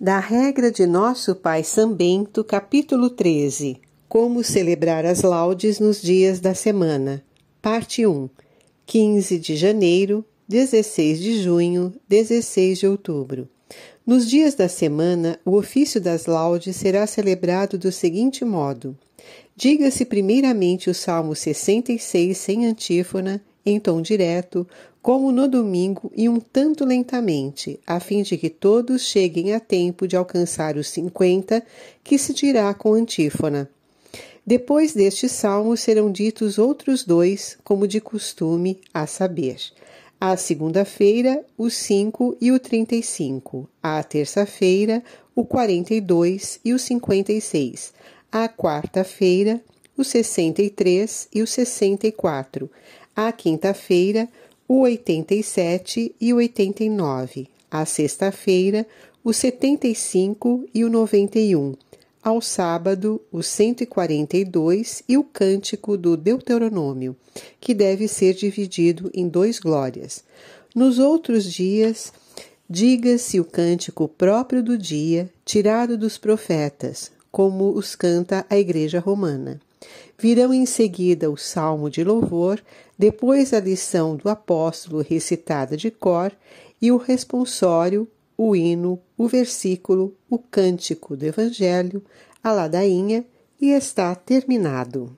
Da regra de Nosso Pai São Bento, capítulo 13 Como celebrar as laudes nos dias da semana. Parte 1 15 de janeiro, 16 de junho, 16 de outubro. Nos dias da semana, o ofício das laudes será celebrado do seguinte modo: diga-se primeiramente o Salmo 66 sem antífona, em tom direto, como no domingo e um tanto lentamente, a fim de que todos cheguem a tempo de alcançar os 50, que se dirá com antífona. Depois deste salmo serão ditos outros dois, como de costume, a saber. À segunda-feira, o 5 e o 35. À terça-feira, o 42 e o 56. À quarta-feira, o 63 e o 64. À quinta-feira, o 87 e o 89. À sexta-feira, o 75 e o 91. Ao sábado, o 142 e o cântico do Deuteronômio, que deve ser dividido em dois glórias. Nos outros dias, diga-se o cântico próprio do dia, tirado dos profetas, como os canta a Igreja Romana. Virão em seguida o salmo de louvor, depois a lição do apóstolo recitada de cor e o responsório, o hino, o versículo, o cântico do evangelho, a ladainha e está terminado.